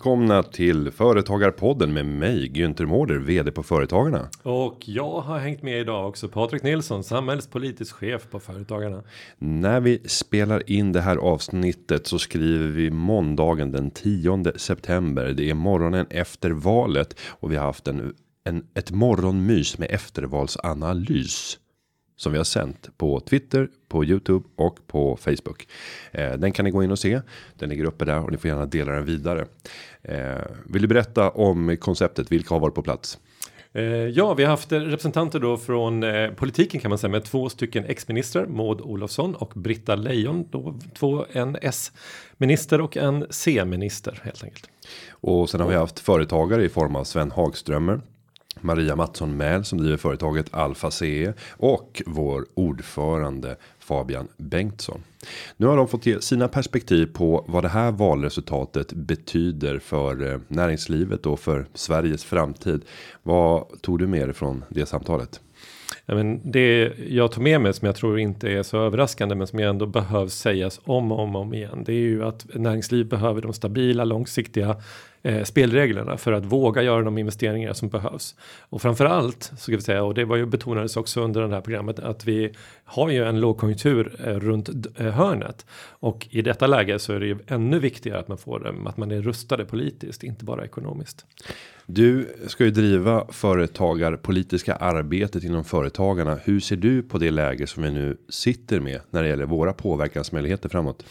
välkomna till Företagarpodden med mig Günther Mårder, vd på Företagarna. Och jag har hängt med idag också Patrik Nilsson, samhällspolitisk chef på Företagarna. När vi spelar in det här avsnittet så skriver vi måndagen den 10 september. Det är morgonen efter valet och vi har haft en, en ett morgonmys med eftervalsanalys som vi har sänt på Twitter, på Youtube och på Facebook. Eh, den kan ni gå in och se. Den ligger uppe där och ni får gärna dela den vidare. Eh, vill du berätta om konceptet? Vilka har varit på plats? Eh, ja, vi har haft representanter då från politiken kan man säga med två stycken ex-ministrar, Maud Olofsson och Britta Lejon, då två en S-minister och en C-minister helt enkelt. Och sen har vi haft företagare i form av Sven Hagströmer Maria Mattsson Mäl som driver företaget Alfa CE och vår ordförande Fabian Bengtsson. Nu har de fått ge sina perspektiv på vad det här valresultatet betyder för eh, näringslivet och för Sveriges framtid. Vad tog du med dig från det samtalet? Ja, men det jag tog med mig som jag tror inte är så överraskande men som jag ändå behövs sägas om och om, om igen. Det är ju att näringsliv behöver de stabila långsiktiga eh, spelreglerna för att våga göra de investeringar som behövs. Och framförallt så ska vi säga och det var ju betonades också under det här programmet att vi har ju en lågkonjunktur eh, runt eh, hörnet och i detta läge så är det ju ännu viktigare att man får det att man är rustade politiskt, inte bara ekonomiskt. Du ska ju driva företagarpolitiska arbetet inom företagarna. Hur ser du på det läge som vi nu sitter med när det gäller våra påverkansmöjligheter framåt?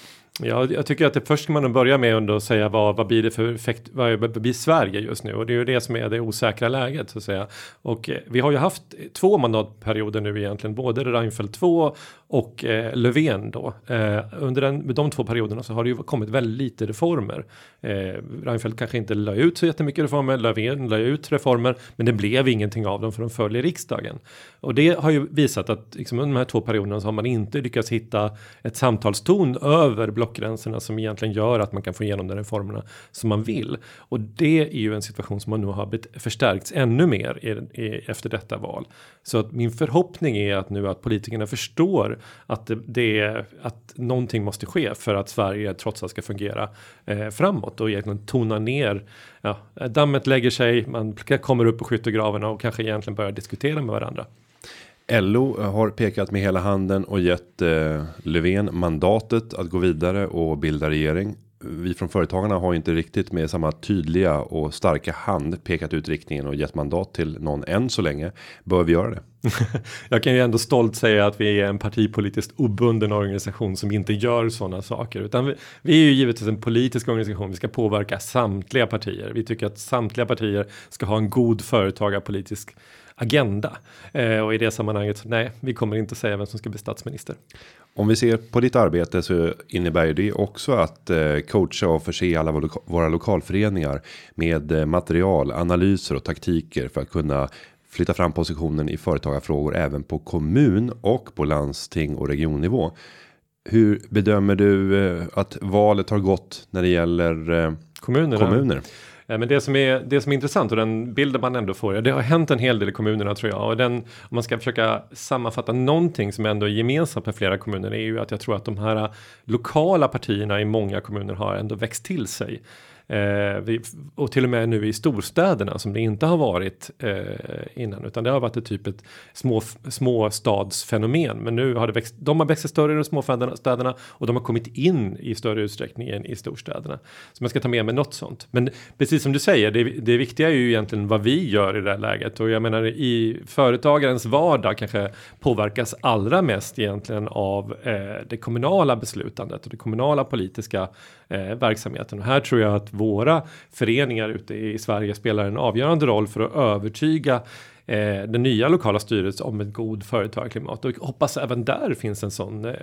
Ja, jag tycker att det först ska man börja med att säga vad, vad blir det för effekt, vad blir Sverige just nu? Och det är ju det som är det osäkra läget så att säga. Och eh, vi har ju haft två mandatperioder nu egentligen, både Reinfeldt 2 och eh, Löfven då. Eh, under den, de två perioderna så har det ju kommit väldigt lite reformer. Eh, Reinfeldt kanske inte la ut så jättemycket reformer, Löfven la ut reformer, men det blev ingenting av dem för de föll i riksdagen. Och det har ju visat att liksom, under de här två perioderna så har man inte lyckats hitta ett samtalston över blockgränserna som egentligen gör att man kan få igenom de reformerna som man vill. Och det är ju en situation som man nu har förstärkts ännu mer i, i, efter detta val. Så att min förhoppning är att nu att politikerna förstår att det, det är att någonting måste ske för att Sverige trots allt ska fungera eh, framåt och egentligen tona ner. Ja, dammet lägger sig, man kommer upp på skyttegravarna och kanske egentligen börjar diskutera med varandra. LO har pekat med hela handen och gett eh, Löfven mandatet att gå vidare och bilda regering vi från företagarna har inte riktigt med samma tydliga och starka hand pekat ut riktningen och gett mandat till någon än så länge. Bör vi göra det? Jag kan ju ändå stolt säga att vi är en partipolitiskt obunden organisation som inte gör sådana saker, utan vi, vi är ju givetvis en politisk organisation. Vi ska påverka samtliga partier. Vi tycker att samtliga partier ska ha en god företagarpolitisk agenda eh, och i det sammanhanget. Nej, vi kommer inte säga vem som ska bli statsminister. Om vi ser på ditt arbete så innebär det också att eh, coacha och förse alla våra lokalföreningar med eh, material, analyser och taktiker för att kunna flytta fram positionen i företagarfrågor även på kommun och på landsting och regionnivå. Hur bedömer du eh, att valet har gått när det gäller kommuner? kommuner? Eh, men det som, är, det som är intressant och den bilden man ändå får, det har hänt en hel del i kommunerna tror jag. Och den, om man ska försöka sammanfatta någonting som ändå är gemensamt med flera kommuner är ju att jag tror att de här lokala partierna i många kommuner har ändå växt till sig. Eh, vi, och till och med nu i storstäderna som det inte har varit eh, innan utan det har varit ett typ ett små, småstadsfenomen. Men nu har det växt. De har växt sig större i de små städerna och de har kommit in i större utsträckning än i storstäderna. Så man ska ta med mig något sånt. Men precis som du säger, det, det viktiga är ju egentligen vad vi gör i det här läget och jag menar i företagarens vardag kanske påverkas allra mest egentligen av eh, det kommunala beslutandet och det kommunala politiska eh, verksamheten. Och här tror jag att våra föreningar ute i Sverige spelar en avgörande roll för att övertyga eh, den nya lokala styrelsen om ett god företagarklimat och hoppas även där finns en sån eh,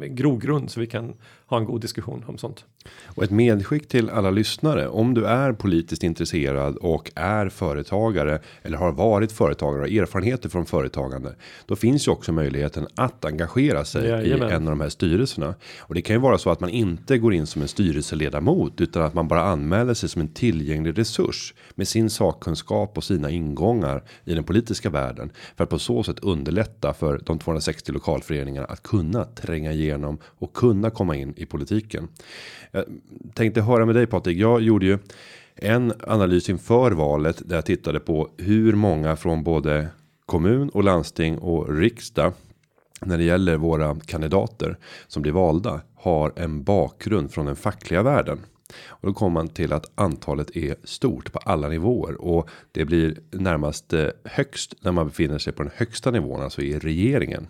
grogrund så vi kan ha en god diskussion om sånt. Och ett medskick till alla lyssnare om du är politiskt intresserad och är företagare eller har varit företagare och erfarenheter från företagande. Då finns ju också möjligheten att engagera sig Jajamän. i en av de här styrelserna och det kan ju vara så att man inte går in som en styrelseledamot utan att man bara anmäler sig som en tillgänglig resurs med sin sakkunskap och sina ingångar i den politiska världen för att på så sätt underlätta för de 260 lokalföreningarna att kunna tränga igenom och kunna komma in i politiken. Jag tänkte höra med dig Patrik. Jag gjorde ju En analys inför valet där jag tittade på hur många från både kommun och landsting och riksdag när det gäller våra kandidater som blir valda har en bakgrund från den fackliga världen. Och då kommer man till att antalet är stort på alla nivåer och det blir närmast eh, högst när man befinner sig på den högsta nivån, alltså i regeringen.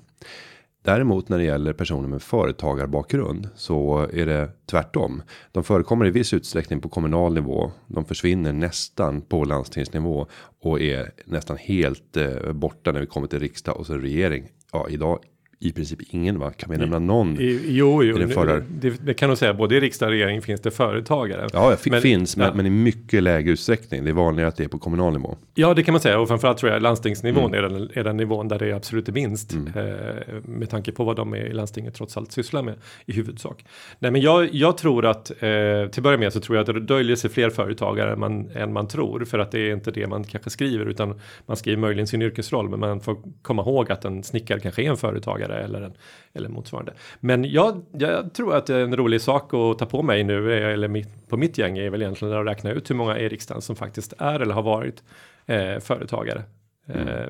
Däremot när det gäller personer med företagarbakgrund så är det tvärtom. De förekommer i viss utsträckning på kommunal nivå. De försvinner nästan på landstingsnivå och är nästan helt eh, borta när vi kommer till riksdag och så regering. Ja, idag i princip ingen va? Kan vi nämna någon? I, jo, jo, förra... det, det, kan nog säga både i riksdag och regering finns det företagare. Ja, men, finns, men, ja. men i mycket lägre utsträckning. Det är vanligare att det är på kommunal nivå. Ja, det kan man säga och framförallt tror jag landstingsnivån mm. är, den, är den nivån där det är absolut minst mm. eh, med tanke på vad de är i landstinget trots allt sysslar med i huvudsak. Nej, men jag, jag tror att eh, till börja med så tror jag att det döljer sig fler företagare än man, än man tror för att det är inte det man kanske skriver utan man skriver möjligen sin yrkesroll, men man får komma ihåg att en snickare kanske är en företagare företagare eller, en, eller motsvarande. Men jag, jag tror att en rolig sak att ta på mig nu, eller mitt, på mitt gäng, är väl egentligen att räkna ut hur många i riksdagen som faktiskt är eller har varit eh, företagare. Mm. Eh,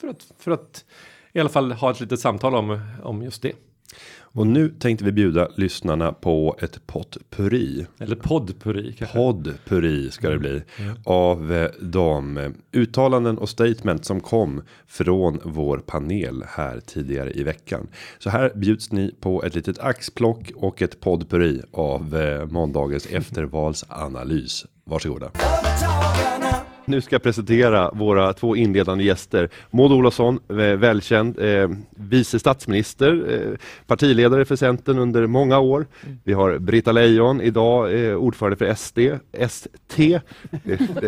för, att, för att i alla fall ha ett litet samtal om, om just det. Och nu tänkte vi bjuda lyssnarna på ett potpurri. Eller poddpurri. Poddpurri ska det bli. Mm. Av eh, de eh, uttalanden och statement som kom från vår panel här tidigare i veckan. Så här bjuds ni på ett litet axplock och ett poddpurri av eh, måndagens eftervalsanalys. Varsågoda. Nu ska jag presentera våra två inledande gäster. Maud Olofsson, välkänd eh, vice statsminister, eh, partiledare för Centern under många år. Vi har Britta Lejon, idag eh, ordförande för SD, ST.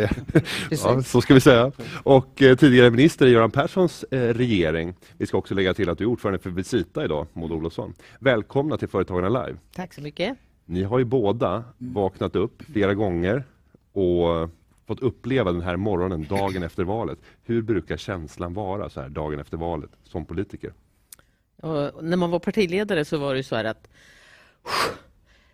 ja, så ska vi säga. Och eh, tidigare minister i Göran Perssons eh, regering. Vi ska också lägga till att du är ordförande för Visita idag, Maud Olofsson. Välkomna till Företagarna Live. Tack så mycket. Ni har ju båda vaknat upp flera gånger och fått uppleva den här morgonen dagen efter valet. Hur brukar känslan vara så här dagen efter valet som politiker? Och när man var partiledare så var det så här att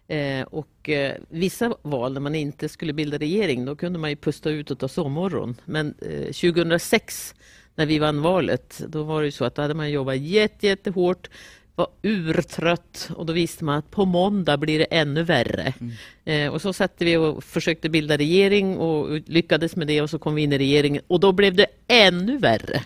eh, och eh, vissa val när man inte skulle bilda regering då kunde man ju pusta ut och ta sovmorgon. Men eh, 2006 när vi vann valet då var det så att då hade man jobbat jätte, jättehårt var urtrött och då visste man att på måndag blir det ännu värre. Mm. Eh, och så satte vi och försökte bilda regering och lyckades med det och så kom vi in i regeringen och då blev det ännu värre.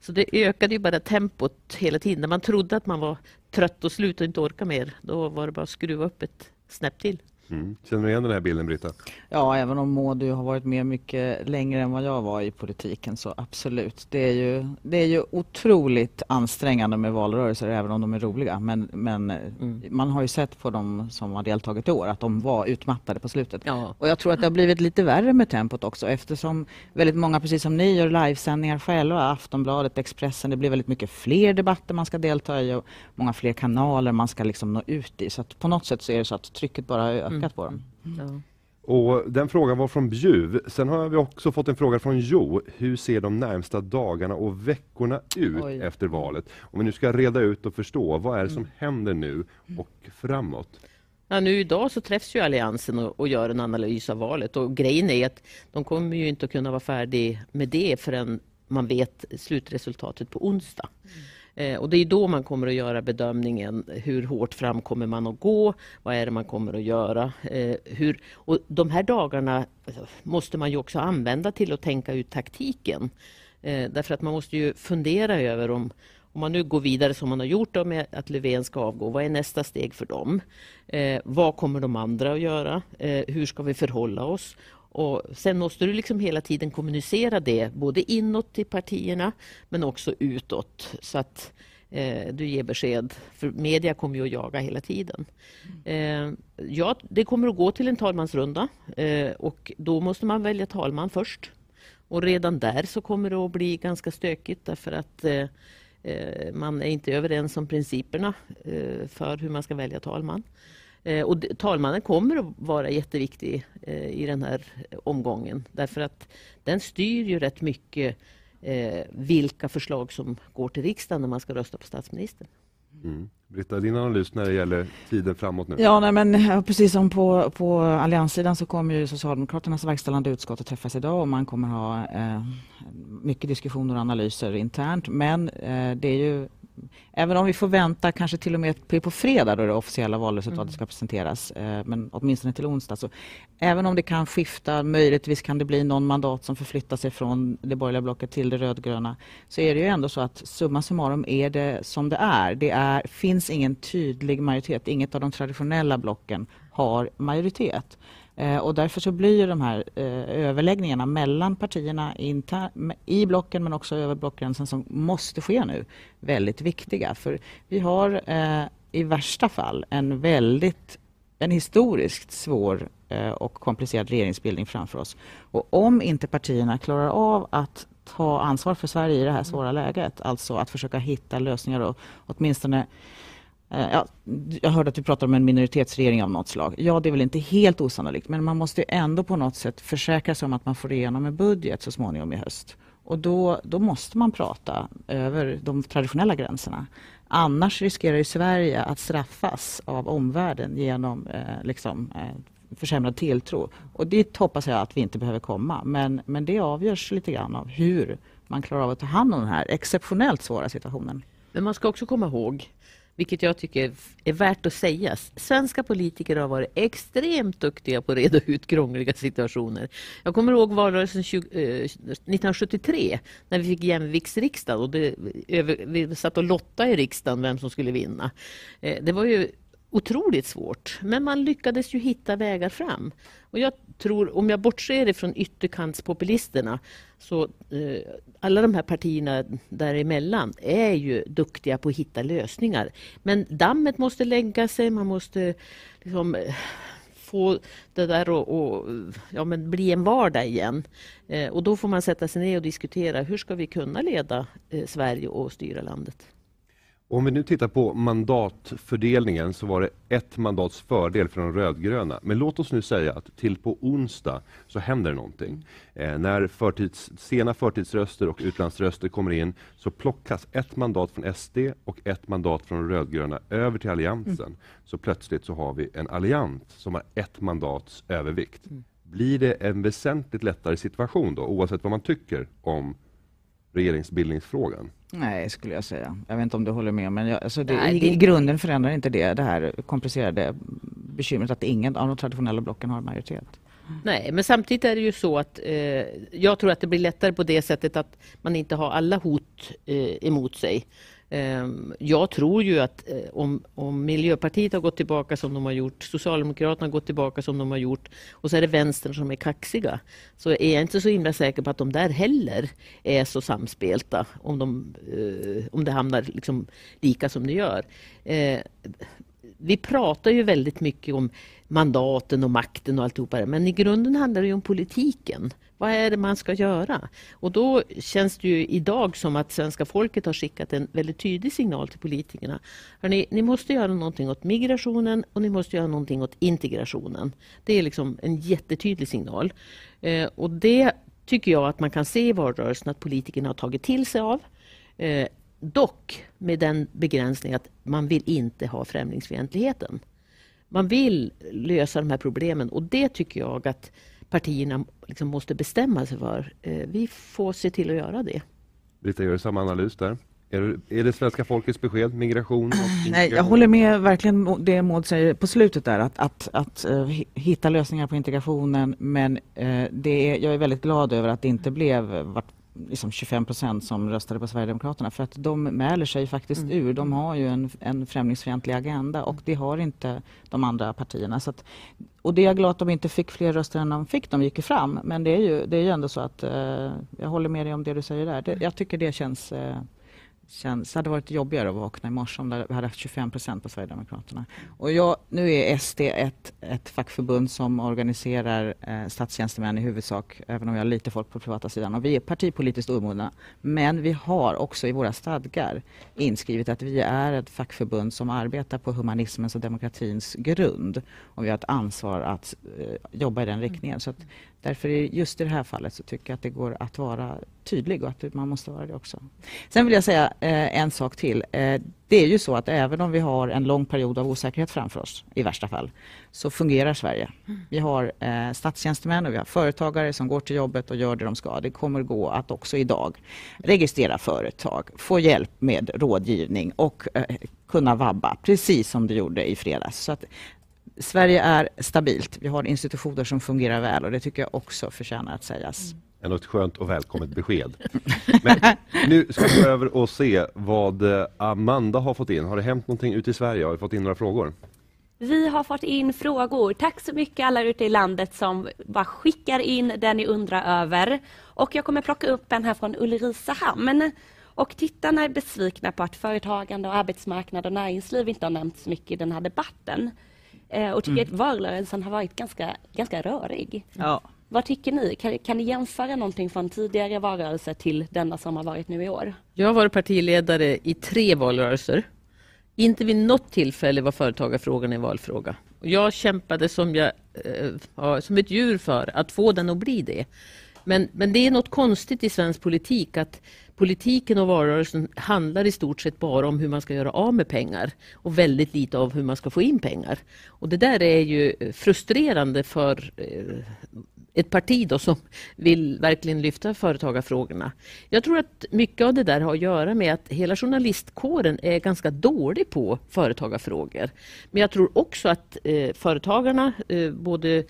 Så det ökade ju bara tempot hela tiden. När man trodde att man var trött och slut och inte orka mer, då var det bara att skruva upp ett snäpp till. Mm. Känner du igen den här bilden Britta? Ja, även om Maud har varit med mycket längre än vad jag var i politiken så absolut. Det är ju, det är ju otroligt ansträngande med valrörelser även om de är roliga. Men, men mm. man har ju sett på de som har deltagit i år att de var utmattade på slutet. Ja. Och jag tror att det har blivit lite värre med tempot också eftersom väldigt många, precis som ni, gör livesändningar själva. Aftonbladet, Expressen. Det blir väldigt mycket fler debatter man ska delta i och många fler kanaler man ska liksom nå ut i. Så att på något sätt så är det så att trycket bara ökar ökat på dem. Ja. Och den frågan var från Bjuv. Sen har vi också fått en fråga från Jo. Hur ser de närmsta dagarna och veckorna ut Oj. efter valet? Om vi nu ska reda ut och förstå, vad är det som mm. händer nu och framåt? Ja, nu idag så träffs ju Alliansen och, och, gör en analys av valet och grejen är att de kommer ju inte att kunna vara färdiga med det förrän man vet slutresultatet på onsdag. Mm. Eh, och det är då man kommer att göra bedömningen. Hur hårt fram kommer man att gå? Vad är det man kommer att göra? Eh, hur, och de här dagarna alltså, måste man ju också använda till att tänka ut taktiken. Eh, därför att man måste ju fundera över om om man nu går vidare som man har gjort då med att Löfven ska avgå, vad är nästa steg för dem? Eh, vad kommer de andra att göra? Eh, hur ska vi förhålla oss? Och sen måste du liksom hela tiden kommunicera det, både inåt till partierna men också utåt. Så att eh, du ger besked. För media kommer ju att jaga hela tiden. Eh, ja, det kommer att gå till en talmansrunda eh, och då måste man välja talman först. Och redan där så kommer det att bli ganska stökigt därför att eh, eh, man är inte överens om principerna eh, för hur man ska välja talman. Eh, och talmannen kommer att vara jätteviktig eh, i den här omgången därför att den styr ju rätt mycket eh, vilka förslag som går till riksdagen när man ska rösta på statsministern. Mm. Britta, din analys när det gäller tiden framåt nu? Ja, nej, men precis som på, på allianssidan så kommer ju Socialdemokraternas verkställande utskott att träffas idag och man kommer ha eh, mycket diskussioner och analyser internt. Men eh, det är ju Även om vi får vänta kanske till och med på fredag då det officiella valresultatet mm. ska presenteras, eh, men åtminstone till onsdag. Så även om det kan skifta, möjligtvis kan det bli någon mandat som förflyttar sig från det borgerliga blocket till det rödgröna, så är det ju ändå så att summa summarum är det som det är. Det är, finns ingen tydlig majoritet. Inget av de traditionella blocken har majoritet. Eh, och därför så blir de här eh, överläggningarna mellan partierna i blocken men också över blockgränsen som måste ske nu väldigt viktiga. För vi har eh, i värsta fall en väldigt en historiskt svår och komplicerad regeringsbildning framför oss. Och om inte partierna klarar av att ta ansvar för Sverige i det här svåra läget, alltså att försöka hitta lösningar och åtminstone Eh, Eh, ja, jag hörde att du pratade om en minoritetsregering av något slag. Ja, det är väl inte helt osannolikt, men man måste ändå på något sätt försäkra sig om att man får igenom en budget så småningom i höst. Och då, då måste man prata över de traditionella gränserna. Annars riskerar ju Sverige att straffas av omvärlden genom eh, liksom, eh, försämrad tilltro. Och dit hoppas jag att vi inte behöver komma. Men, men det avgörs lite grann av hur man klarar av att ta hand om den här exceptionellt svåra situationen. Men man ska också komma ihåg vilket jag tycker är värt att sägas. Svenska politiker har varit extremt duktiga på att reda ut krångliga situationer. Jag kommer ihåg valrörelsen 1973 eh, när vi fick jämviktsriksdag och det, vi satt och lottade i riksdagen vem som skulle vinna. Eh, det var ju otroligt svårt. Men man lyckades ju hitta vägar fram. Och jag tror, om jag bortser ifrån ytterkantspopulisterna, så eh, alla de här partierna däremellan är ju duktiga på att hitta lösningar. Men dammet måste lägga sig, man måste liksom, eh, få det där att ja, bli en vardag igen. Eh, och då får man sätta sig ner och diskutera hur ska vi kunna leda eh, Sverige och styra landet. Om vi nu tittar på mandatfördelningen så var det ett mandats fördel för de rödgröna. Men låt oss nu säga att till på onsdag så händer någonting. Eh, när förtids, sena förtidsröster och utlandsröster kommer in så plockas ett mandat från SD och ett mandat från de rödgröna över till Alliansen. Mm. Så plötsligt så har vi en allians som har ett mandats övervikt. Mm. Blir det en väsentligt lättare situation då oavsett vad man tycker om regeringsbildningsfrågan? Nej, skulle jag säga. Jag vet inte om du håller med, men jag, alltså det, Nej, det... i grunden förändrar inte det det här komplicerade bekymret att ingen av de traditionella blocken har majoritet. Nej, men samtidigt är det ju så att eh, jag tror att det blir lättare på det sättet att man inte har alla hot eh, emot sig. Ehm, jag tror ju att eh, om, om Miljöpartiet har gått tillbaka som de har gjort, Socialdemokraterna har gått tillbaka som de har gjort och så är det vänstern som är kaxiga. Så är jag inte så himla säker på att de där heller är så samspelta om, de, eh, om det hamnar liksom lika som det gör. Eh, vi pratar ju väldigt mycket om mandaten och makten och alltihopa det. Men i grunden handlar det ju om politiken. Vad är det man ska göra? Och då känns det ju idag som att svenska folket har skickat en väldigt tydlig signal till politikerna. Hörrni, ni måste göra någonting åt migrationen och ni måste göra någonting åt integrationen. Det är liksom en jättetydlig signal. Eh, och det tycker jag att man kan se i valrörelsen att politikerna har tagit till sig av. Eh, dock med den begränsningen att man vill inte ha främlingsfientligheten. Man vill lösa de här problemen och det tycker jag att partierna liksom måste bestämma sig för. Eh, vi får se till att göra det. Britta, gör du samma analys där? Är det, är det svenska folkets besked, migration? Nej, jag håller med verkligen det Maud säger på slutet där, att, att, att uh, hitta lösningar på integrationen. Men uh, det är, jag är väldigt glad över att det inte blev vart liksom 25 procent som röstade på Sverigedemokraterna för att de mäler sig faktiskt mm. ur. De har ju en, en främlingsfientlig agenda och det har inte de andra partierna. Så att, och det är jag glad att de inte fick fler röster än de fick. De gick ju fram. Men det är ju, det är ju ändå så att eh, jag håller med dig om det du säger där. Det, jag tycker det känns eh, känns, hade varit jobbigare att vakna i morse om vi hade haft 25 procent på Sverigedemokraterna. Och jag, nu är SD ett, ett fackförbund som organiserar eh, statstjänstemän i huvudsak, även om vi har lite folk på privata sidan. Och vi är partipolitiskt omogna. Men vi har också i våra stadgar inskrivet att vi är ett fackförbund som arbetar på humanismens och demokratins grund. Och vi har ett ansvar att eh, jobba i den riktningen. Så Därför just i det här fallet så tycker jag att det går att vara tydlig och att man måste vara det också. Sen vill jag säga eh, en sak till. Eh, det är ju så att även om vi har en lång period av osäkerhet framför oss i värsta fall så fungerar Sverige. Mm. Vi har eh, statstjänstemän och vi har företagare som går till jobbet och gör det de ska. Det kommer gå att också idag registrera företag, få hjälp med rådgivning och kunna vabba precis som det gjorde i fredags. Så att Sverige är stabilt. Vi har institutioner som fungerar väl och det tycker jag också förtjänar att sägas. Mm. Ändå ett skönt och välkommet besked. Men nu ska vi gå över och se vad eh, Amanda har fått in. Har det hänt någonting ute i Sverige? Har vi fått in några frågor? Vi har fått in frågor. Tack så mycket alla ute i landet som bara skickar in det ni undrar över. Och jag kommer plocka upp en här från Ulricehamn. Och tittarna är besvikna på att företagande och arbetsmarknad och näringsliv inte har nämnts mycket i den här debatten. Eh, och tycker mm. att valrörelsen har varit ganska, ganska rörig. Ja. Vad tycker ni? Kan, kan ni jämföra någonting från tidigare valrörelser till denna som har varit nu i år? Jag har varit partiledare i tre valrörelser. Inte vid något tillfälle var företagarfrågan en valfråga. Jag kämpade som, jag, eh, som ett djur för att få den att bli det. Men, men det är något konstigt i svensk politik att politiken och valrörelsen handlar i stort sett bara om hur man ska göra av med pengar och väldigt lite av hur man ska få in pengar. Och det där är ju frustrerande för eh, ett parti då som vill verkligen lyfta företagarfrågorna. Jag tror att mycket av det där har att göra med att hela journalistkåren är ganska dålig på företagarfrågor. Men jag tror också att eh, företagarna, eh, både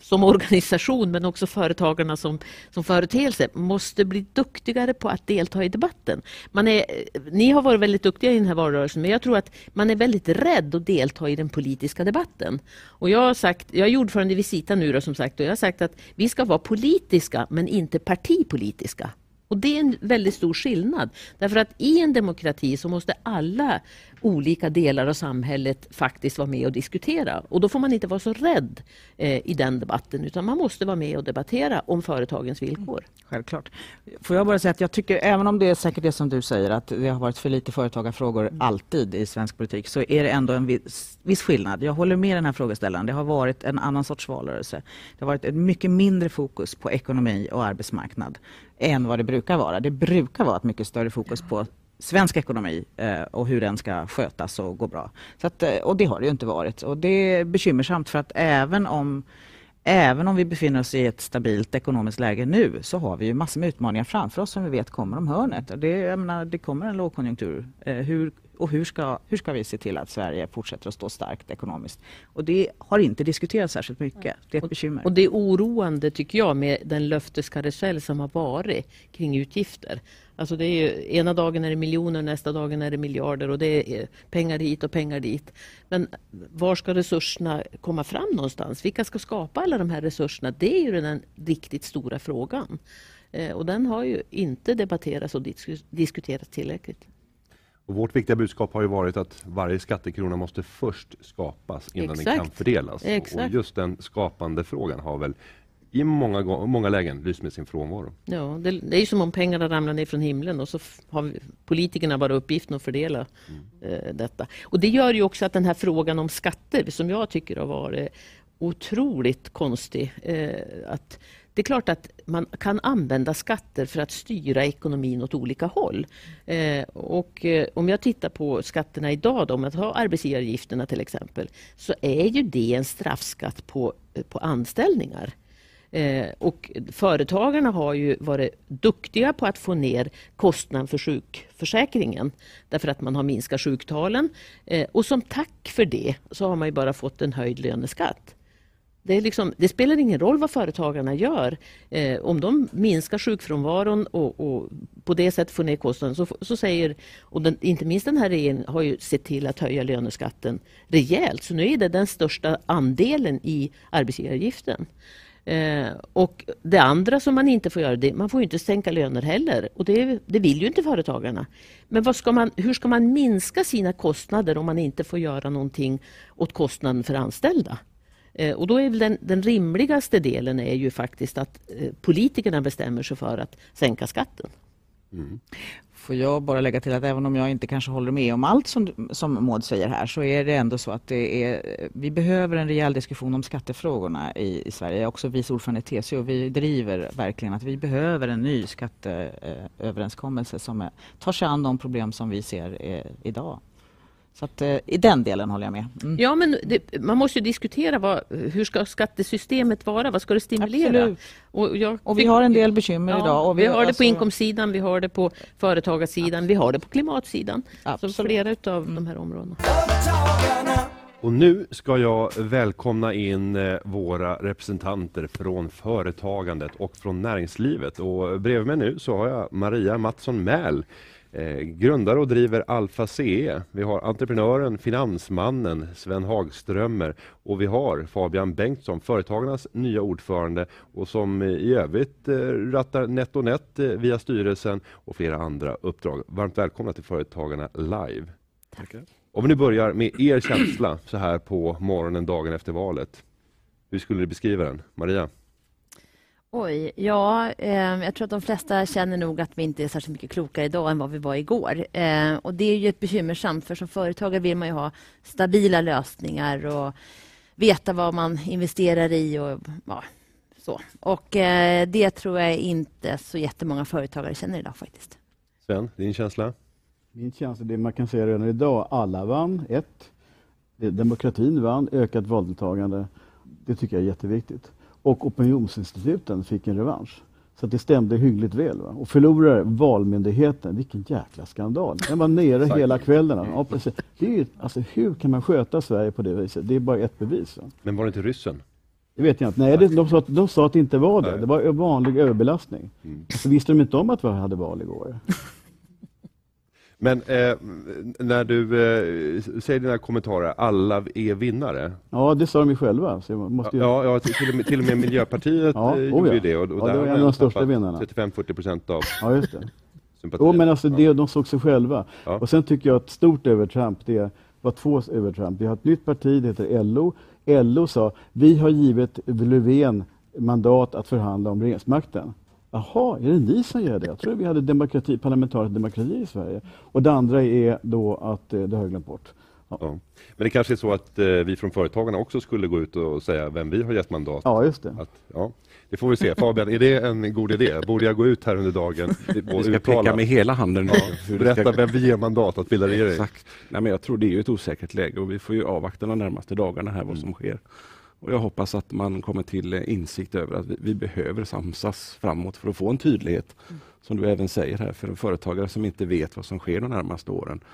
som organisation men också företagarna som, som företeelse måste bli duktigare på att delta i debatten. Man är, ni har varit väldigt duktiga i den här valrörelsen men jag tror att man är väldigt rädd att delta i den politiska debatten. Och jag, har sagt, jag är ordförande i Visita nu då, som sagt och jag har sagt att vi ska vara politiska men inte partipolitiska. Och det är en väldigt stor skillnad. Därför att i en demokrati så måste alla olika delar av samhället faktiskt vara med och diskutera. Och då får man inte vara så rädd eh, i den debatten utan man måste vara med och debattera om företagens villkor. Självklart. Får jag bara säga att jag tycker, även om det är säkert det som du säger att det har varit för lite företagarfrågor mm. alltid i svensk politik så är det ändå en viss, viss skillnad. Jag håller med den här frågeställaren. Det har varit en annan sorts valrörelse. Det har varit ett mycket mindre fokus på ekonomi och arbetsmarknad än vad det brukar vara. Det brukar vara ett mycket större fokus på svensk ekonomi eh, och hur den ska skötas och gå bra. Så att, eh, och det har det ju inte varit. Och det är bekymmersamt för att även om Även om vi befinner oss i ett stabilt ekonomiskt läge nu så har vi ju massor med utmaningar framför oss som vi vet kommer om hörnet. Det, jag menar, det kommer en lågkonjunktur. Eh, hur, och hur ska, hur ska vi se till att Sverige fortsätter att stå starkt ekonomiskt? Och det har inte diskuterats särskilt mycket. Det är ett bekymmer. Och det är oroande tycker jag med den löfteskarusell som har varit kring utgifter. Alltså det är ju, ena dagen är det miljoner, nästa dagen är det miljarder och det är pengar hit och pengar dit. Men var ska resurserna komma fram någonstans? Vilka ska skapa alla de här resurserna? Det är ju den riktigt stora frågan. Eh, och den har ju inte debatterats och diskuterats tillräckligt. Och vårt viktiga budskap har ju varit att varje skattekrona måste först skapas innan Exakt. den kan fördelas. Exakt. Och just den skapande frågan har väl i många, många lägen lyst med sin frånvaro. Ja, det, det är ju som om pengarna ramlar ner från himlen och så har vi, politikerna bara uppgiften att fördela mm. eh, detta. Och det gör ju också att den här frågan om skatter som jag tycker har varit otroligt konstig. Eh, att det är klart att man kan använda skatter för att styra ekonomin åt olika håll. Eh, och eh, om jag tittar på skatterna idag, då, om jag tar arbetsgivaravgifterna till exempel, så är ju det en straffskatt på, eh, på anställningar. Eh, och företagarna har ju varit duktiga på att få ner kostnaden för sjukförsäkringen därför att man har minskat sjuktalen. Eh, och som tack för det så har man ju bara fått en höjd löneskatt. Det, liksom, det, spelar ingen roll vad företagarna gör. Eh, om de minskar sjukfrånvaron och, och, på det sättet får ner kostnaden så, så säger, och den, inte minst den här regeringen har ju sett till att höja löneskatten rejält. Så nu är det den största andelen i arbetsgivaravgiften. Eh, och det andra som man inte får göra, det, man får inte sänka löner heller. Och det, det vill ju inte företagarna. Men ska man, hur ska man minska sina kostnader om man inte får göra någonting åt kostnaden för anställda? Eh, och då är den, den, rimligaste delen är ju faktiskt att eh, politikerna bestämmer sig för att sänka skatten. Mm. Får jag bara lägga till att även om jag inte kanske håller med om allt som, som Maud säger här så är det ändå så att det är, vi behöver en rejäl diskussion om skattefrågorna i, i Sverige. Jag är också vice ordförande i TCO och vi driver verkligen att vi behöver en ny skatteöverenskommelse som tar sig an de problem som vi ser eh, idag. Så att, eh, i den delen håller jag med. Mm. Ja, men det, man måste ju diskutera vad, hur ska skattesystemet vara? Vad ska det stimulera? Och, jag, och, vi har en del bekymmer ja, idag. Och vi, vi har alltså, det på alltså- inkomstsidan, vi har det på företagarsidan, vi har det på klimatsidan. Absolut. Så flera av mm. de här områdena. Och nu ska jag välkomna in eh, våra representanter från företagandet och från näringslivet. Och bredvid mig nu så har jag Maria Mattsson Mäl Eh, grundare och driver Alfa CE. Vi har entreprenören, finansmannen Sven Hagströmer och vi har Fabian Bengtsson, Företagarnas nya ordförande och som i övrigt eh, rattar NetOnNet eh, via styrelsen och flera andra uppdrag. Varmt välkomna till Företagarna Live. Tack. Om vi nu börjar med er känsla så här på morgonen dagen efter valet. Hur skulle du beskriva den? Maria? Oj, ja, eh, jag tror att de flesta känner nog att vi inte är särskilt mycket klokare idag än vad vi var igår. Eh, och det är ju ett bekymmersamt, för som företagare vill man ju ha stabila lösningar och veta vad man investerar i och ja, så. Och eh, det tror jag inte så jättemånga företagare känner idag faktiskt. Sven, din känsla? Min känsla, det man kan säga redan idag, alla vann. Ett, demokratin vann, ökat valdeltagande. Det tycker jag är jätteviktigt. Och opinionsinstituten fick en revansch. Så det stämde hyggligt väl. Va? Och förlorade Valmyndigheten, vilken jäkla skandal. Den var nere hela kvällen. Ja, precis. Det är alltså, hur kan man sköta Sverige på det viset? Det är bara ett bevis. Va? Men var det inte ryssen? Det vet jag inte. Nej, det, de, sa att, de sa att det inte var det. Det var vanlig överbelastning. Mm. Så visste de inte om att vi hade val igår. Men eh, när du eh, säger dina kommentarer, alla är vinnare. Ja, det sa de ju själva. Så måste ju... ja, ja, till, och med, till och med Miljöpartiet ja, eh, gjorde oh ja. det. Och, och ja, det var en av de största vinnarna. 35-40 procent av ja, just det. Jo, men alltså det, de såg sig själva. Ja. Och sen tycker jag att stort övertramp, det var två övertramp. Vi har ett nytt parti, det heter LO. LO sa, vi har givit Löfven mandat att förhandla om regeringsmakten. Jaha, är det ni som gör det? Jag tror vi hade demokrati, parlamentarisk demokrati i Sverige. Och det andra är då att eh, det har jag glömt bort. Ja. Ja. Men det kanske är så att eh, vi från Företagarna också skulle gå ut och säga vem vi har gett mandat. Ja, just det. Att, ja. Det får vi se. Fabian, är det en god idé? Borde jag gå ut här under dagen och Vi ska uttala? peka med hela handen. Ja, berätta vem vi ger mandat att bilda regering. Exakt. Nej, men jag tror det är ett osäkert läge och vi får ju avvakta de närmaste dagarna här vad mm. som sker. Och jag hoppas att man kommer till insikt över att vi, vi behöver samsas framåt för att få en tydlighet. Mm. Som du även säger här, för en företagare som inte vet vad som sker de närmaste åren.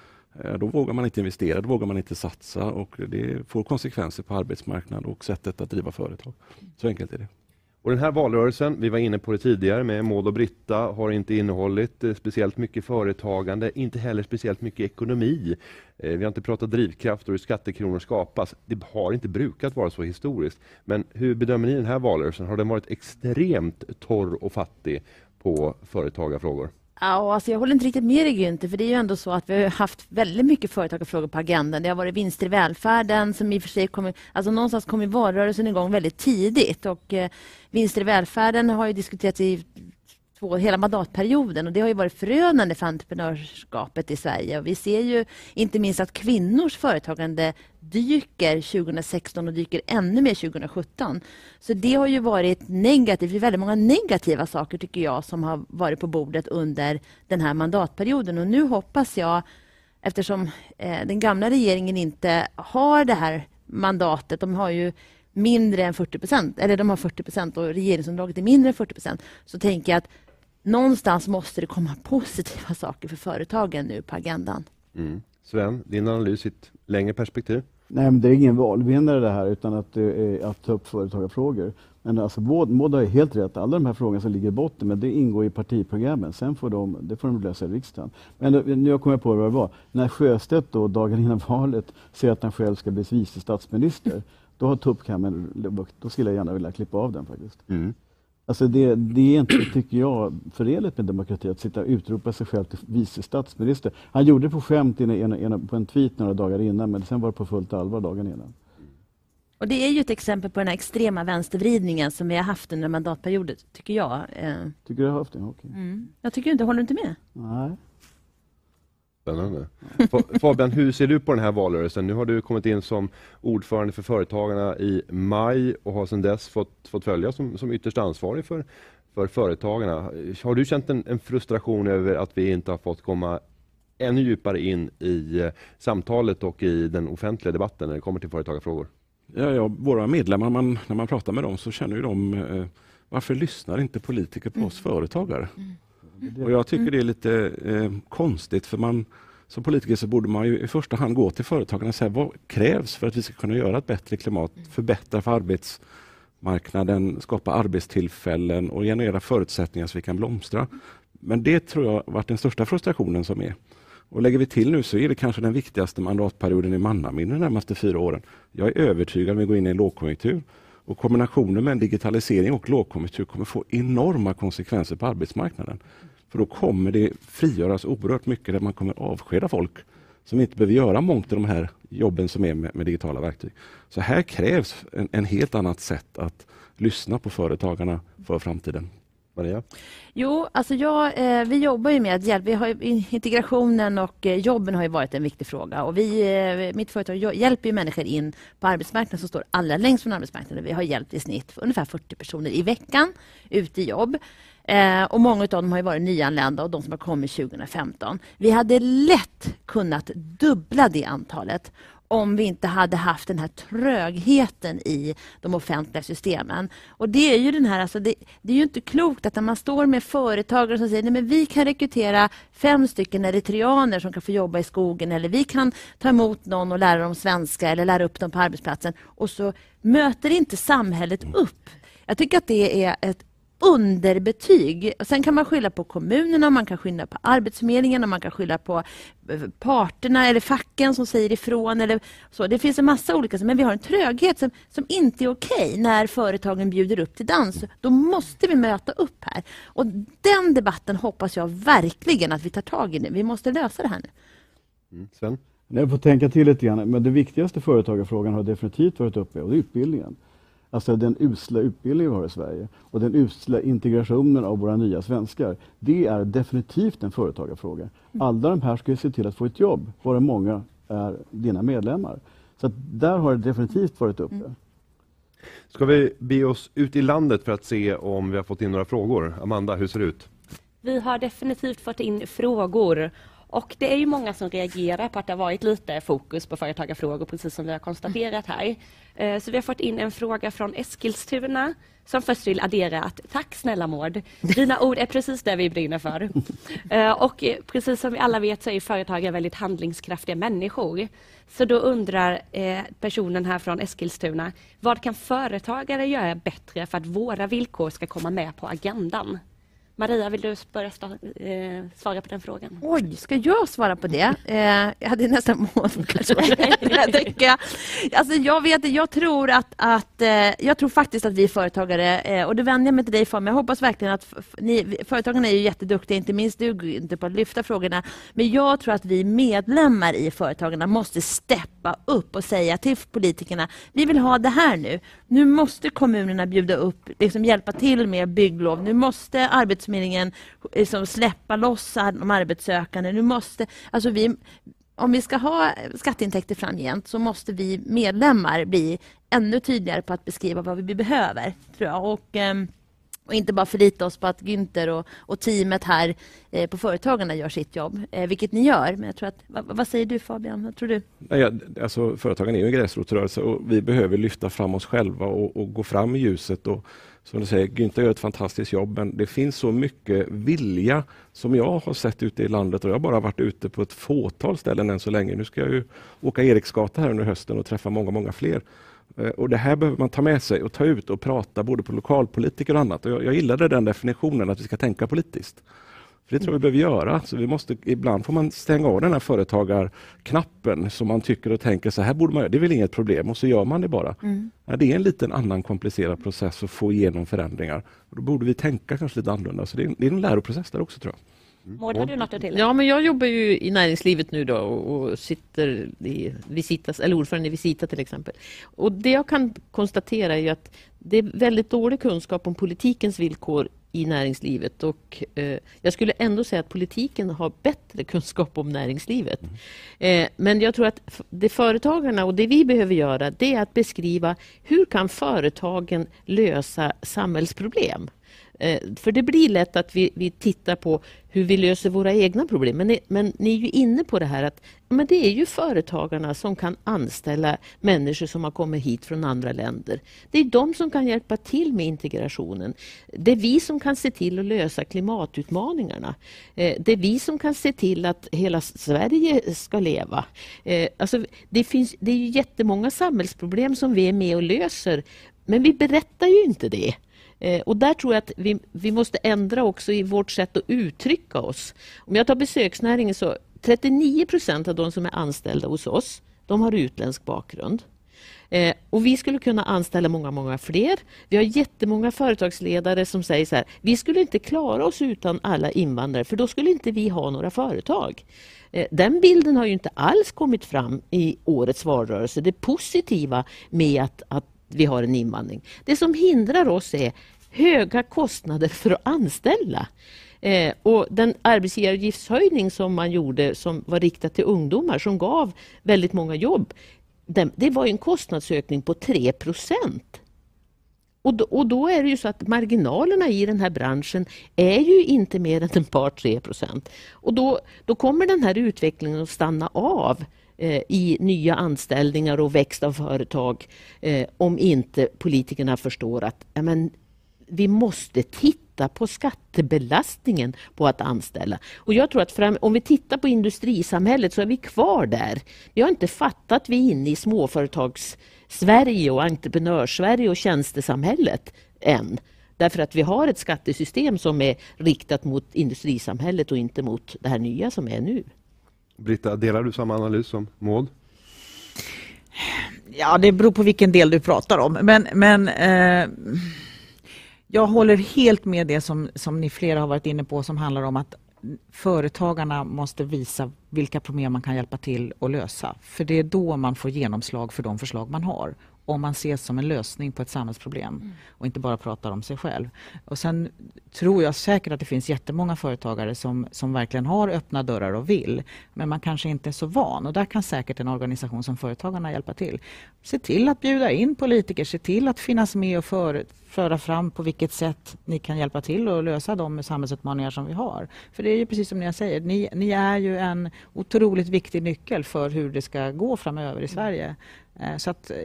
Eh, då vågar man inte investera, då vågar man inte satsa och det får konsekvenser på arbetsmarknaden och sättet att driva företag. Så enkelt är det. Och den här valrörelsen, vi var inne på det tidigare med Maud och Britta, har inte innehållit eh, speciellt mycket företagande, inte heller speciellt mycket ekonomi. Eh, vi har inte pratat drivkraft och hur skattekronor skapas. Det har inte brukat vara så historiskt. Men hur bedömer ni den här valrörelsen? Har den varit extremt torr och fattig på företagarfrågor? Ja, alltså jag håller inte riktigt med dig Günther, för det är ju ändå så att vi har haft väldigt mycket företagarfrågor på agendan. Det har varit vinster i välfärden som i och för sig kommer, alltså någonstans kom valrörelsen igång väldigt tidigt och eh, vinster i välfärden har ju diskuterats i två, hela mandatperioden och det har ju varit förödande för entreprenörskapet i Sverige. Och vi ser ju inte minst att kvinnors företagande dyker 2016 och dyker ännu mer 2017. Så det har ju varit negativt. Det är väldigt många negativa saker tycker jag som har varit på bordet under den här mandatperioden och nu hoppas jag eftersom eh, den gamla regeringen inte har det här mandatet, de har ju mindre än 40 procent, eller de har 40 procent och regeringsunderlaget är mindre än 40 procent, så tänker jag att någonstans måste det komma positiva saker för företagen nu på agendan. Mm. Sven, din analys i ett längre perspektiv? Nej, men det är ingen valvinnare det här, utan att, att ta upp företagarfrågor. Men alltså, Maud har helt rätt. Alla de här frågorna som ligger i botten, men det ingår i partiprogrammen. Sen får de, det får de lösa i riksdagen. Men nu kommer jag på vad det var. När Sjöstedt då, dagen innan valet, säger att han själv ska bli vice statsminister, då har tuppkammen, då skulle jag gärna vilja klippa av den faktiskt. Mm. Alltså det, det, är inte, tycker jag, förenligt med demokrati att sitta och utropa sig själv till vice statsminister. Han gjorde det på skämt in, in, in, på en tweet några dagar innan, men sen var det på fullt allvar dagen innan. Och det är ju ett exempel på den extrema vänstervridningen som vi har haft under mandatperioden, tycker jag. Eh, Tycker du har haft det? Okej. Mm. Jag tycker inte, håller du inte med? Nej. Spännande. Fa- Fabian, hur ser du på den här valrörelsen? Nu har du kommit in som ordförande för Företagarna i maj och har sedan dess fått, fått följa som, som ytterst ansvarig för, för Företagarna. Har du känt en, en frustration över att vi inte har fått komma ännu djupare in i eh, samtalet och i den offentliga debatten när det kommer till företagarfrågor? Ja, ja, våra medlemmar, man, när man pratar med dem så känner ju de eh, varför lyssnar inte politiker på oss företagare? Och jag tycker det är lite eh, konstigt för man som politiker så borde man ju i första hand gå till företagarna och säga vad krävs för att vi ska kunna göra ett bättre klimat, förbättra för arbetsmarknaden, skapa arbetstillfällen och generera förutsättningar så vi kan blomstra. Men det tror jag har varit den största frustrationen som är. Och lägger vi till nu så är det kanske den viktigaste mandatperioden i mannaminne de närmaste fyra åren. Jag är övertygad om att vi går in i en lågkonjunktur och kombinationen med en digitalisering och lågkonjunktur kommer få enorma konsekvenser på arbetsmarknaden. För då kommer det frigöras oerhört mycket där man kommer avskeda folk som inte behöver göra mångt av de här jobben som är med, med digitala verktyg. Så här krävs en, en helt annat sätt att lyssna på företagarna för framtiden. Maria? Jo, alltså jag, eh, vi jobbar ju med att hjälpa. Vi har, integrationen och eh, jobben har ju varit en viktig fråga. Och vi, eh, mitt företag hjälper ju människor in på arbetsmarknaden som står allra längst från arbetsmarknaden. Vi har hjälpt i snitt ungefär 40 personer i veckan ut i jobb. Eh, och Många av dem har ju varit nyanlända och de som har kommit 2015. Vi hade lätt kunnat dubbla det antalet om vi inte hade haft den här trögheten i de offentliga systemen. Och det är ju den här, alltså det, det är ju inte klokt att när man står med företagare som säger nej men vi kan rekrytera fem stycken eritreaner som kan få jobba i skogen eller vi kan ta emot någon och lära dem svenska eller lära upp dem på arbetsplatsen och så möter inte samhället upp. Jag tycker att det är ett underbetyg. Och Sen kan man skylla på kommunerna, man kan skylla på Arbetsförmedlingen och man kan skylla på eh, parterna eller facken som säger ifrån. Eller så. Det finns en massa olika, men vi har en tröghet som, som inte är okej när företagen bjuder upp till dans. Då måste vi möta upp här. Och Den debatten hoppas jag verkligen att vi tar tag i nu. Vi måste lösa det här nu. Mm. Sven? Jag får tänka till lite grann, men den viktigaste företagarfrågan har definitivt varit uppe och det är utbildningen. Alltså den usla utbildning vi har i Sverige och den usla integrationen av våra nya svenskar. Det är definitivt en företagarfråga. Alla de här ska ju se till att få ett jobb, varav många är dina medlemmar. Så att där har det definitivt varit uppe. Ska vi be oss ut i landet för att se om vi har fått in några frågor? Amanda, hur ser det ut? Vi har definitivt fått in frågor och det är ju många som reagerar på att det har varit lite fokus på företagarfrågor precis som vi har konstaterat här. Eh, så vi har fått in en fråga från Eskilstuna som först vill addera att tack snälla Maud, dina ord är precis det vi brinner för. Eh, och precis som vi alla vet så är företagare väldigt handlingskraftiga människor. Så då undrar eh, personen här från Eskilstuna, vad kan företagare göra bättre för att våra villkor ska komma med på agendan? Maria, vill du börja eh, svara på den frågan? Oj, ska jag svara på det? Eh, jag hade nästan mål kanske. jag, alltså jag, vet, jag, tror att, att, eh, jag tror faktiskt att vi företagare, och det vänder jag mig till dig för, men jag hoppas verkligen att ni, företagarna är ju jätteduktiga, inte minst du inte på att lyfta frågorna. Men jag tror att vi medlemmar i Företagarna måste steppa upp och säga till politikerna, vi vill ha det här nu. Nu måste kommunerna bjuda upp, liksom hjälpa till med bygglov. Nu måste Arbetsförmedlingen liksom släppa loss de arbetssökande. Nu måste, alltså vi, om vi ska ha skatteintäkter framgent så måste vi medlemmar bli ännu tydligare på att beskriva vad vi behöver. Tror jag. Och, ehm, och inte bara förlita oss på att Günther och, och teamet här eh, på Företagarna gör sitt jobb, eh, vilket ni gör. Men jag tror att, vad, vad säger du Fabian? Vad tror du? Nej, ja, alltså, företagen är ju en gräsrotsrörelse och vi behöver lyfta fram oss själva och, och gå fram i ljuset. Och, som du säger, Günther gör ett fantastiskt jobb men det finns så mycket vilja som jag har sett ute i landet och jag har bara varit ute på ett fåtal ställen än så länge. Nu ska jag ju åka Eriksgata här under hösten och träffa många, många fler. Eh, och det här behöver man ta med sig och ta ut och prata både på lokalpolitiker och annat. Och jag, jag gillade den definitionen att vi ska tänka politiskt. För det tror jag vi behöver göra. Så vi måste, ibland får man stänga av den här företagarknappen som man tycker och tänker så här borde man göra. Det är väl inget problem och så gör man det bara. Ja, det är en liten annan komplicerad process att få igenom förändringar. Då borde vi tänka kanske lite annorlunda. Så det är, det är en läroprocess där också tror jag. Maud, har du något att tillägga? Ja, men jag jobbar ju i näringslivet nu då och, sitter i Visitas, eller ordförande i Visita till exempel. Och det jag kan konstatera är ju att det är väldigt dålig kunskap om politikens villkor i näringslivet och eh, jag skulle ändå säga att politiken har bättre kunskap om näringslivet. Eh, men jag tror att det företagarna och det vi behöver göra det är att beskriva hur kan företagen lösa samhällsproblem? Eh, För det blir lätt att vi, vi tittar på hur vi löser våra egna problem. Men ni, men ni är ju inne på det här att men det är ju företagarna som kan anställa människor som har kommit hit från andra länder. Det är de som kan hjälpa till med integrationen. Det är vi som kan se till att lösa klimatutmaningarna. Eh, Det är vi som kan se till att hela Sverige ska leva. Eh, Alltså, det, finns, det är ju jättemånga samhällsproblem som vi är med och löser. Men vi berättar ju inte det. Eh, Och där tror jag att vi, vi måste ändra också i vårt sätt att uttrycka oss. Om jag tar besöksnäringen så 39 procent av de som är anställda hos oss, de har utländsk bakgrund. Eh, och vi skulle kunna anställa många, många fler. Vi har jättemånga företagsledare som säger så här, vi skulle inte klara oss utan alla invandrare, för då skulle inte vi ha några företag. Eh, den bilden har ju inte alls kommit fram i årets valrörelse, det positiva med att, att vi har en invandring. Det som hindrar oss är höga kostnader för att anställa. Eh, och den arbetsgivaravgiftshöjning som man gjorde som var riktad till ungdomar som gav väldigt många jobb. Den, det var ju en kostnadsökning på 3 procent. Och då, och då är det ju så att marginalerna i den här branschen är ju inte mer än ett par, tre procent. Och då, då kommer den här utvecklingen att stanna av Eh, i nya anställningar och växt av företag eh, om inte politikerna förstår att ja, men, vi måste titta på skattebelastningen på att anställa. Och jag tror att fram, om vi tittar på industrisamhället så är vi kvar där. Vi har inte fattat att vi är inne i småföretags-Sverige och entreprenörs-Sverige och tjänstesamhället än. Därför att vi har ett skattesystem som är riktat mot industrisamhället och inte mot det här nya som är nu. Britta, delar du samma analys som Maud? Ja, det beror på vilken del du pratar om. Men, men eh, jag håller helt med det som, som ni flera har varit inne på som handlar om att företagarna måste visa vilka problem man kan hjälpa till att lösa. För det är då man får genomslag för de förslag man har. Om man ses som en lösning på ett samhällsproblem och inte bara pratar om sig själv. Och sen tror jag säkert att det finns jättemånga företagare som, som verkligen har öppna dörrar och vill. Men man kanske inte är så van och där kan säkert en organisation som Företagarna hjälpa till. Se till att bjuda in politiker, se till att finnas med och för, föra fram på vilket sätt ni kan hjälpa till att lösa de samhällsutmaningar som vi har. För det är ju precis som jag säger, ni, ni är ju en otroligt viktig nyckel för hur det ska gå framöver i Sverige. Eh, Så att eh,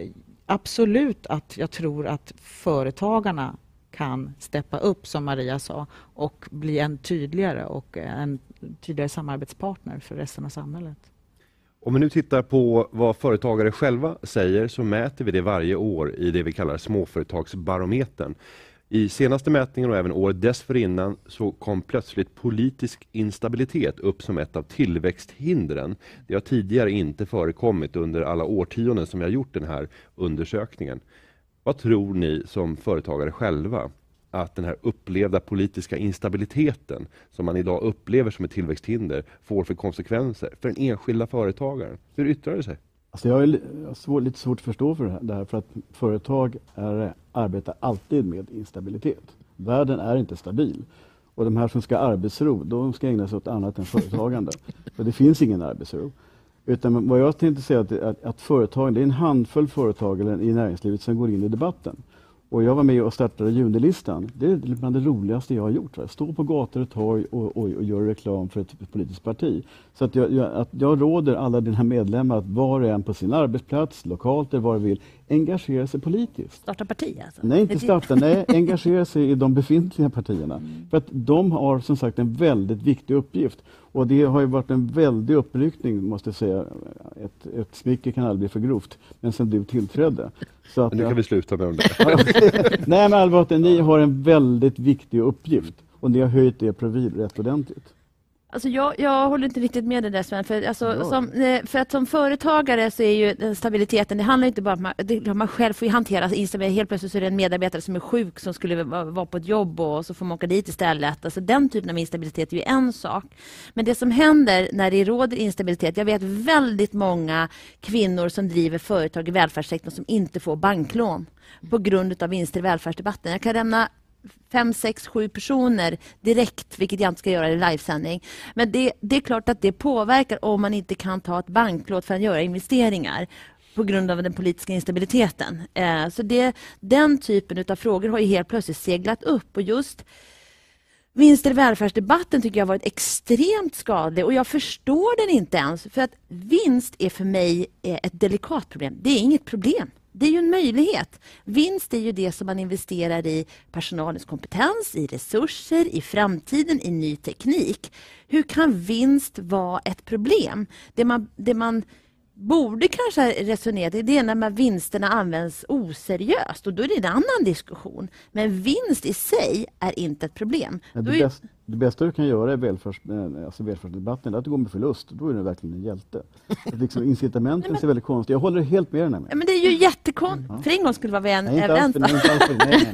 absolut att jag tror att företagarna kan steppa upp, som Maria sa, och bli en tydligare och en tydligare samarbetspartner för resten av samhället. Om vi nu tittar på vad företagare själva säger så mäter vi det varje år i det vi kallar småföretagsbarometern. I senaste mätningen och även året dessförinnan så kom plötsligt politisk instabilitet upp som ett av tillväxthindren. Det har tidigare inte förekommit under alla årtionden som jag gjort den här undersökningen. Vad tror ni som företagare själva att den här upplevda politiska instabiliteten som man idag upplever som ett tillväxthinder får för konsekvenser för den enskilda företagaren? Hur yttrar det sig? Alltså jag har svår, lite svårt att förstå för det här, för att företag är, arbetar alltid med instabilitet. Världen är inte stabil. Och de här som ska ha arbetsro, de ska ägna sig åt annat än företagande. för det finns ingen arbetsro. Utan vad jag tänkte säga är att, att, att företag, det är en handfull företag i näringslivet som går in i debatten. Och jag var med och startade Junilistan. Det är bland det roligaste jag har gjort. Va? Stå på gator och torg och, och, och göra reklam för ett politiskt parti. Så att jag, jag, att jag råder alla dina medlemmar att var och en på sin arbetsplats, lokalt eller var du vill, engagera sig politiskt. Starta parti alltså? Nej, inte starta. Nej, engagera sig i de befintliga partierna. För att de har som sagt en väldigt viktig uppgift. Och det har ju varit en väldig uppryckning, måste jag säga. Ett, ett smicker kan aldrig bli för grovt. Men sen du tillträdde. Så att, Men nu kan vi sluta med de där. Nej men allvarligt, ni har en väldigt viktig uppgift. Och ni har höjt er profil rätt ordentligt. Alltså jag, jag håller inte riktigt med dig där Sven. För, alltså, som, eh, för att som företagare så är ju den stabiliteten, det handlar inte bara om att man, det, man själv får ju hantera instabilitet. Helt plötsligt så är det en medarbetare som är sjuk som skulle vara, vara på ett jobb och så får man åka dit istället. Alltså den typen av instabilitet är ju en sak. Men det som händer när det råder instabilitet, jag vet väldigt många kvinnor som driver företag i välfärdssektorn som inte får banklån på grund av vinster i välfärdsdebatten. Jag kan nämna fem, sex, sju personer direkt, vilket jag inte ska göra i livesändning. Men det, det är klart att det påverkar om man inte kan ta ett banklån för att göra investeringar på grund av den politiska instabiliteten. Eh, så det, den typen av frågor har ju helt plötsligt seglat upp. Och just vinster i välfärdsdebatten tycker jag har varit extremt skadlig och jag förstår den inte ens. För att vinst är för mig eh, ett delikat problem. Det är inget problem. Det är ju en möjlighet. Vinst är ju det som man investerar i personalens kompetens, i resurser, i framtiden, i ny teknik. Hur kan vinst vara ett problem? Det man, det man borde kanske resonera det är när vinsterna används oseriöst och då är det en annan diskussion. Men vinst i sig är inte ett problem. Ja, det, bäst, det, bästa du kan göra i välfärds, eh, alltså välfärdsdebatten är att du går med förlust. Då är du verkligen en hjälte. liksom, incitamenten Nej, men, är väldigt konstiga. Jag håller helt med dig. Men det är ju jättekonstigt. Mm. För en gång skulle vara vi en, nej, överens. nej, nej,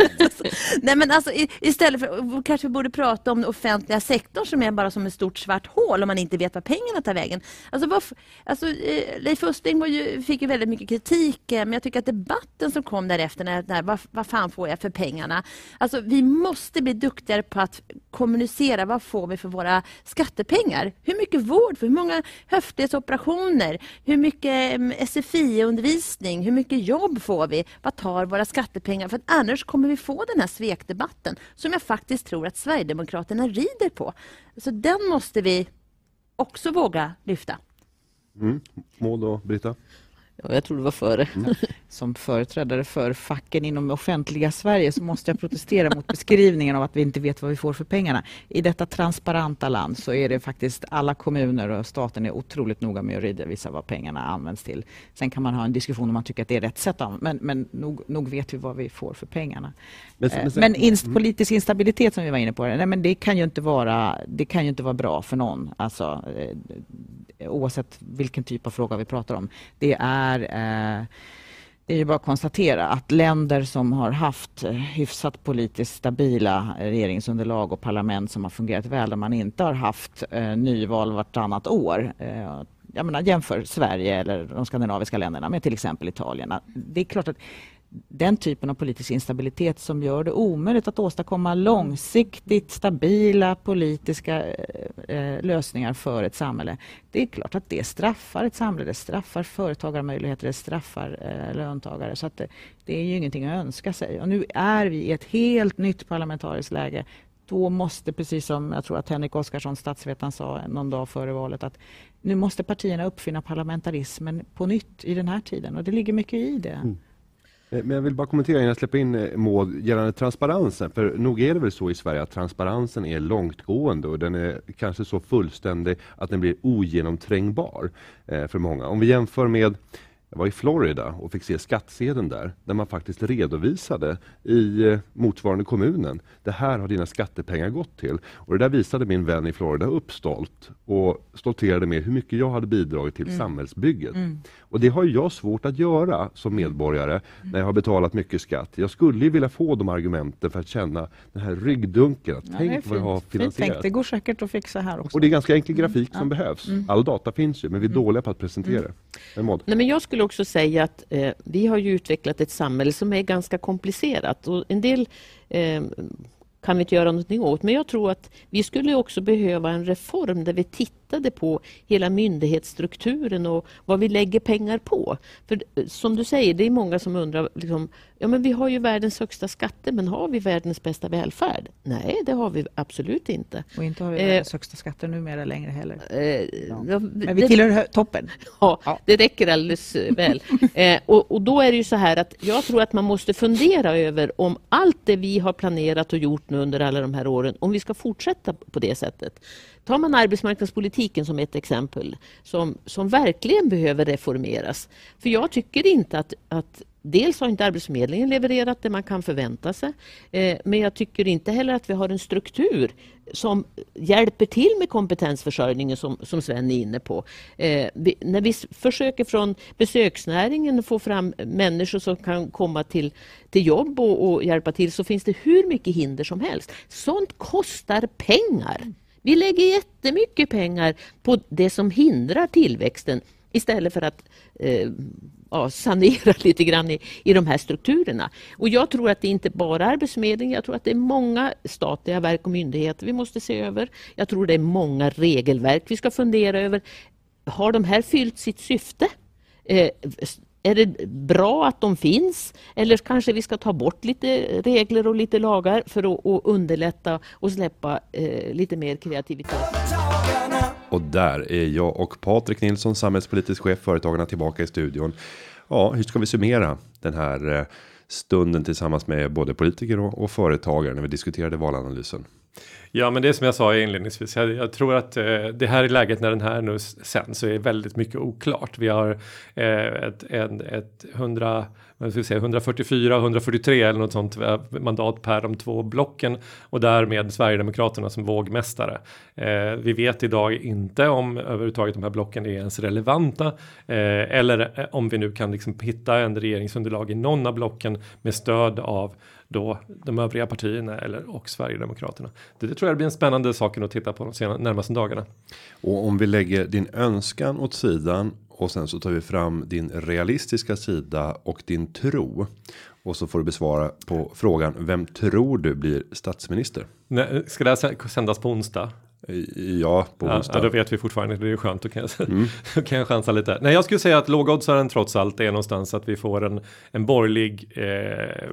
nej, men alltså, istället för, kanske vi borde prata om den offentliga sektorn som är bara som ett stort svart hål om man inte vet var pengarna tar vägen. Alltså, varför, alltså, eh, Leif Östling ju, fick ju väldigt mycket kritik, eh, men jag tycker att debatten som kom därefter, när, när, vad, vad fan får jag för pengarna? Alltså, vi måste bli duktigare på att kommunicera, vad får vi för våra skattepengar? Hur mycket vård, hur många höftledsoperationer, hur mycket mm, SFI-undervisning, hur mycket jobb får vi? Vad tar våra skattepengar? För annars kommer vi få den här svekdebatten som jag faktiskt tror att Sverigedemokraterna rider på. Så den måste vi också våga lyfta. Mm. Maud och Britta? Ja, jag tror det var före. Mm. Som företrädare för facken inom offentliga Sverige så måste jag protestera mot beskrivningen av att vi inte vet vad vi får för pengarna. I detta transparenta land så är det faktiskt alla kommuner och staten är otroligt noga med att redovisa vad pengarna används till. Sen kan man ha en diskussion om man tycker att det är rätt sätt, men, men nog, nog vet vi vad vi får för pengarna. Men, men, men inst, mm. politisk instabilitet som vi var inne på, nej, men det, kan ju inte vara, det kan ju inte vara bra för någon. Alltså, eh, oavsett vilken typ av fråga vi pratar om. Det är eh, det är ju bara att konstatera att länder som har haft hyfsat politiskt stabila regeringsunderlag och parlament som har fungerat väl, där man inte har haft eh, nyval vartannat år. Eh, jag menar, jämför Sverige eller de skandinaviska länderna med till exempel Italien. Det är klart att den typen av politisk instabilitet som gör det omöjligt att åstadkomma långsiktigt stabila politiska eh, eh, lösningar för ett samhälle. Det är klart att det straffar ett samhälle, det straffar företagarmöjligheter, det straffar eh, löntagare. Så att det, det, är ju ingenting att önska sig. Och nu är vi i ett helt nytt parlamentariskt läge. Då måste, precis som jag tror att Henrik Oskarsson, statsvetaren, sa någon dag före valet, att nu måste partierna uppfinna parlamentarismen på nytt i den här tiden. Och det ligger mycket i det. Mm. Eh, men jag vill bara kommentera innan jag släpper in eh, Maud gällande transparensen. För nog är det väl så i Sverige att transparensen är långtgående och den är kanske så fullständig att den blir ogenomträngbar eh, för många. Om vi jämför med jag var i Florida och fick se skattsedeln där, där man faktiskt redovisade i eh, motsvarande kommunen. Det här har dina skattepengar gått till. Och det där visade min vän i Florida upp stolt och stolterade med hur mycket jag hade bidragit till mm. samhällsbygget. Mm. Och det har jag svårt att göra som medborgare mm. när jag har betalat mycket skatt. Jag skulle vilja få de argumenten för att känna den här ryggdunken. Att ja, tänk vad jag har finansierat. Det går säkert att fixa här också. Och det är ganska enkel grafik mm. som behövs. Mm. All data finns ju, men vi är mm. dåliga på att presentera det. Nej, men jag skulle också säga att eh, vi har ju utvecklat ett samhälle som är ganska komplicerat. Och en del eh, kan vi inte göra någonting åt. Men jag tror att vi skulle också behöva en reform där vi tittar tittade på hela myndighetsstrukturen och vad vi lägger pengar på. För eh, som du säger, det är många som undrar, liksom, ja men vi har ju världens högsta skatter, men har vi världens bästa välfärd? Nej, det har vi absolut inte. Och inte har vi världens eh, högsta skatter numera längre heller. Eh, ja. Men vi tillhör det, toppen. Ja, ja, det räcker alldeles eh, väl. eh, och, och, då är det ju så här att jag tror att man måste fundera över om allt det vi har planerat och gjort nu under alla de här åren, om vi ska fortsätta på det sättet. Tar man arbetsmarknadspolitiken som ett exempel som, som verkligen behöver reformeras. För jag tycker inte att, att Dels har inte Arbetsförmedlingen levererat det man kan förvänta sig. Eh, men jag tycker inte heller att vi har en struktur som hjälper till med kompetensförsörjningen som, som Sven är inne på. Eh, vi, när vi försöker från besöksnäringen få fram människor som kan komma till, till jobb och, och hjälpa till så finns det hur mycket hinder som helst. Sånt kostar pengar. Vi lägger jättemycket pengar på det som hindrar tillväxten istället för att eh, ja, sanera lite grann i, i de här strukturerna. Och jag tror att det inte bara är Arbetsförmedlingen, jag tror att det är många statliga verk och myndigheter vi måste se över. Jag tror det är många regelverk vi ska fundera över. Har de här fyllt sitt syfte? Eh, är det bra att de finns? Eller kanske vi ska ta bort lite regler och lite lagar för att, att underlätta och släppa eh, lite mer kreativitet? Och där är jag och Patrik Nilsson, samhällspolitisk chef Företagarna tillbaka i studion. Ja, hur ska vi summera den här eh, stunden tillsammans med både politiker och, och företagare när vi diskuterade valanalysen? Ja, men det är som jag sa inledningsvis. Jag, jag tror att eh, det här är läget när den här nu sen så är väldigt mycket oklart. Vi har eh, ett, en, ett 100 vad ska säga, 144, 143 eller något sånt eh, mandat per de två blocken och därmed Sverigedemokraterna som vågmästare. Eh, vi vet idag inte om överhuvudtaget de här blocken är ens relevanta eh, eller eh, om vi nu kan liksom hitta en regeringsunderlag i någon av blocken med stöd av då de övriga partierna eller och Sverigedemokraterna. Det, det tror jag blir en spännande saken att titta på de senaste, närmaste dagarna. Och om vi lägger din önskan åt sidan och sen så tar vi fram din realistiska sida och din tro. Och så får du besvara på frågan. Vem tror du blir statsminister? Nej, ska det här sändas på onsdag? Ja, på onsdag. Ja, då vet vi fortfarande. Det är skönt. Då kan jag, mm. då kan jag chansa lite. Nej, jag skulle säga att lågoddsaren trots allt är någonstans att vi får en, en borgerlig eh,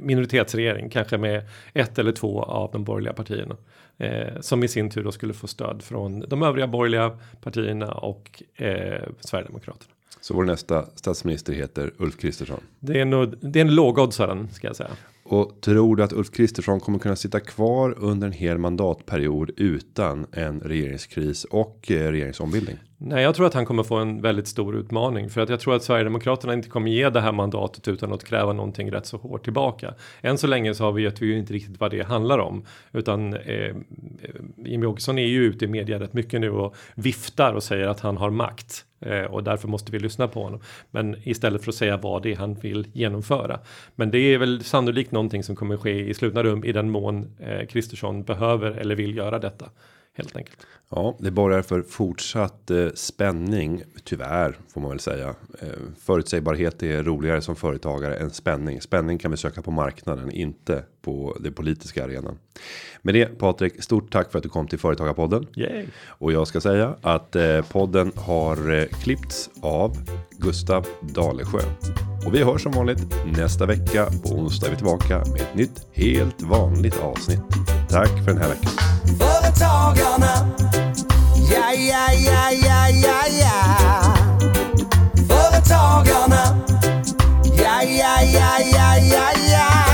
minoritetsregering. Kanske med ett eller två av de borgerliga partierna. Eh, som i sin tur då skulle få stöd från de övriga borgerliga partierna och eh, Sverigedemokraterna. Så vår nästa statsminister heter Ulf Kristersson. Det är, nog, det är en lågoddsaren ska jag säga. Och tror du att Ulf Kristersson kommer kunna sitta kvar under en hel mandatperiod utan en regeringskris och eh, regeringsombildning? Nej, jag tror att han kommer få en väldigt stor utmaning för att jag tror att Sverigedemokraterna inte kommer ge det här mandatet utan att kräva någonting rätt så hårt tillbaka. Än så länge så har vi vet vi ju inte riktigt vad det handlar om utan eh, Jimmie Åkesson är ju ute i media rätt mycket nu och viftar och säger att han har makt eh, och därför måste vi lyssna på honom. Men istället för att säga vad det är han vill genomföra. Men det är väl sannolikt någonting som kommer ske i slutna rum i den mån eh, Kristersson eh, behöver eller vill göra detta helt enkelt. Ja, det borgar för fortsatt eh, spänning. Tyvärr får man väl säga. Eh, förutsägbarhet är roligare som företagare än spänning. Spänning kan vi söka på marknaden, inte på det politiska arenan. Med det Patrik, stort tack för att du kom till Företagarpodden. Yay. Och jag ska säga att eh, podden har eh, klippts av Gustav Dalesjö. Och vi hörs som vanligt nästa vecka. På onsdag är vi tillbaka med ett nytt helt vanligt avsnitt. Tack för den här veckan. Företagarna. Ja, ja, ja, ja, ja, ja. Företagarna. Ja, ja, ja, ja, ja, ja.